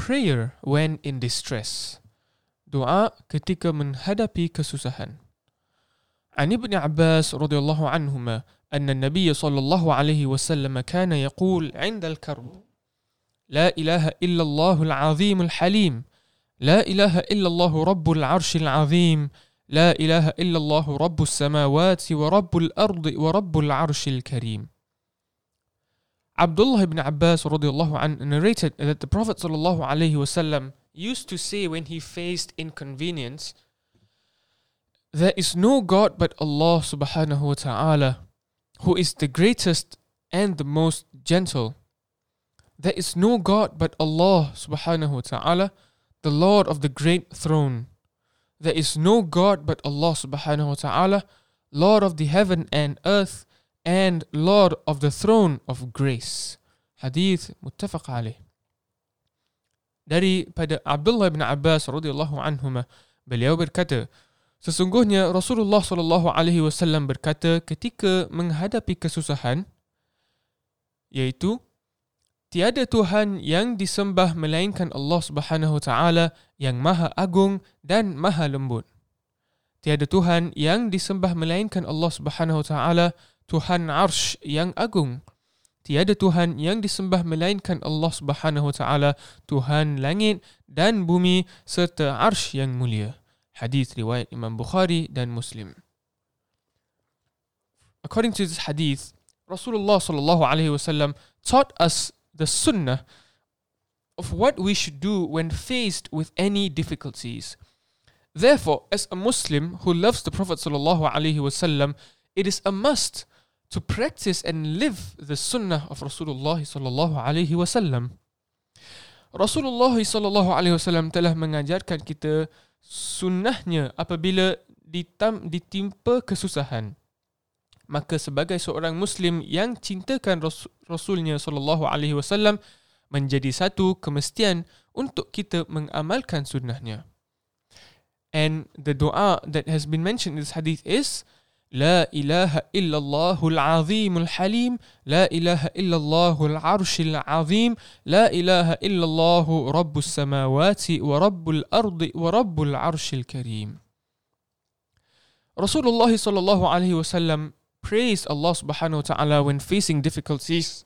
prayer when in distress. Doa ketika menghadapi kesusahan. عن ابن عباس رضي الله عنهما أن النبي صلى الله عليه وسلم كان يقول عند الكرب لا إله إلا الله العظيم الحليم لا إله إلا الله رب العرش العظيم لا إله إلا الله رب السماوات ورب الأرض ورب العرش الكريم Abdullah ibn Abbas radiallahu an narrated that the Prophet wasallam used to say when he faced inconvenience, There is no God but Allah subhanahu wa ta'ala, who is the greatest and the most gentle. There is no God but Allah subhanahu wa ta'ala, the Lord of the great throne. There is no God but Allah subhanahu wa ta'ala, Lord of the heaven and earth, and Lord of the throne of grace. Hadith muttafaq alaih. Dari pada Abdullah bin Abbas radhiyallahu anhuma beliau berkata Sesungguhnya Rasulullah sallallahu alaihi wasallam berkata ketika menghadapi kesusahan yaitu tiada tuhan yang disembah melainkan Allah Subhanahu taala yang maha agung dan maha lembut. Tiada tuhan yang disembah melainkan Allah Subhanahu taala Tuhan Arsh yang agung. Tiada Tuhan yang disembah melainkan Allah Subhanahu wa taala Tuhan langit dan bumi serta Arsh yang mulia hadis riwayat Imam Bukhari dan Muslim. According to this hadith, Rasulullah sallallahu alaihi wasallam taught us the sunnah of what we should do when faced with any difficulties. Therefore, as a Muslim who loves the Prophet sallallahu alaihi wasallam, it is a must to practice and live the sunnah of Rasulullah sallallahu alaihi wasallam. Rasulullah sallallahu alaihi wasallam telah mengajarkan kita sunnahnya apabila ditam, ditimpa kesusahan maka sebagai seorang muslim yang cintakan rasulnya sallallahu alaihi wasallam menjadi satu kemestian untuk kita mengamalkan sunnahnya and the doa that has been mentioned in this hadith is لا إله إلا الله العظيم الحليم لا إله إلا الله العرش العظيم لا إله إلا الله رب السماوات ورب الأرض ورب العرش الكريم رسول الله صلى الله عليه وسلم praised Allah subhanahu wa ta'ala when facing difficulties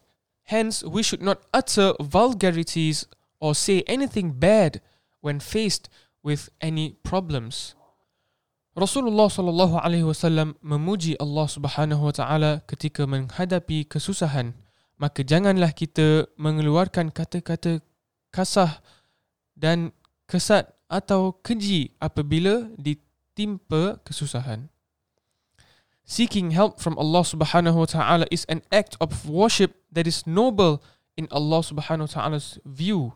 hence we should not utter vulgarities or say anything bad when faced with any problems Rasulullah sallallahu alaihi wasallam memuji Allah Subhanahu wa taala ketika menghadapi kesusahan. Maka janganlah kita mengeluarkan kata-kata kasar dan kesat atau keji apabila ditimpa kesusahan. Seeking help from Allah Subhanahu wa taala is an act of worship that is noble in Allah Subhanahu wa taala's view.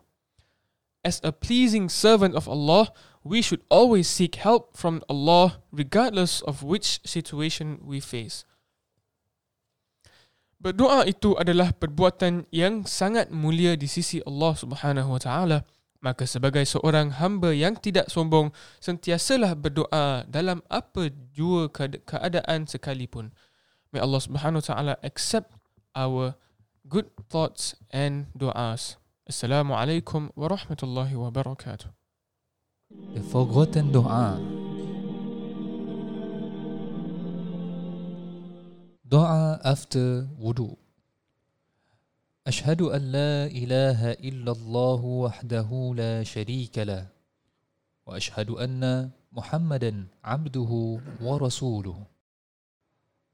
As a pleasing servant of Allah, we should always seek help from Allah regardless of which situation we face. Berdoa itu adalah perbuatan yang sangat mulia di sisi Allah Subhanahu Wa Taala. Maka sebagai seorang hamba yang tidak sombong, sentiasalah berdoa dalam apa jua keadaan sekalipun. May Allah Subhanahu Wa Taala accept our good thoughts and du'as. Assalamualaikum warahmatullahi wabarakatuh. The Forgotten Doa. Doa after wudu. أشهد أن لا إله إلا الله وحده لا شريك له وأشهد أن محمدا عبده ورسوله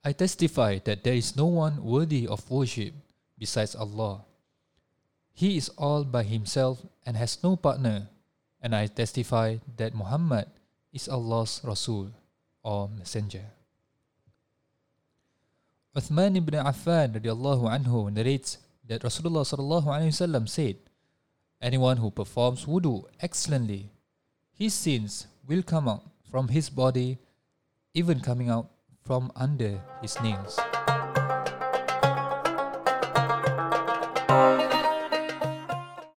I testify that there is no one worthy of worship besides Allah. He is all by himself and has no partner and I testify that Muhammad is Allah's Rasul or Messenger. Uthman ibn Affan radiallahu anhu narrates that Rasulullah sallallahu alaihi wasallam said, Anyone who performs wudu excellently, his sins will come out from his body, even coming out from under his nails.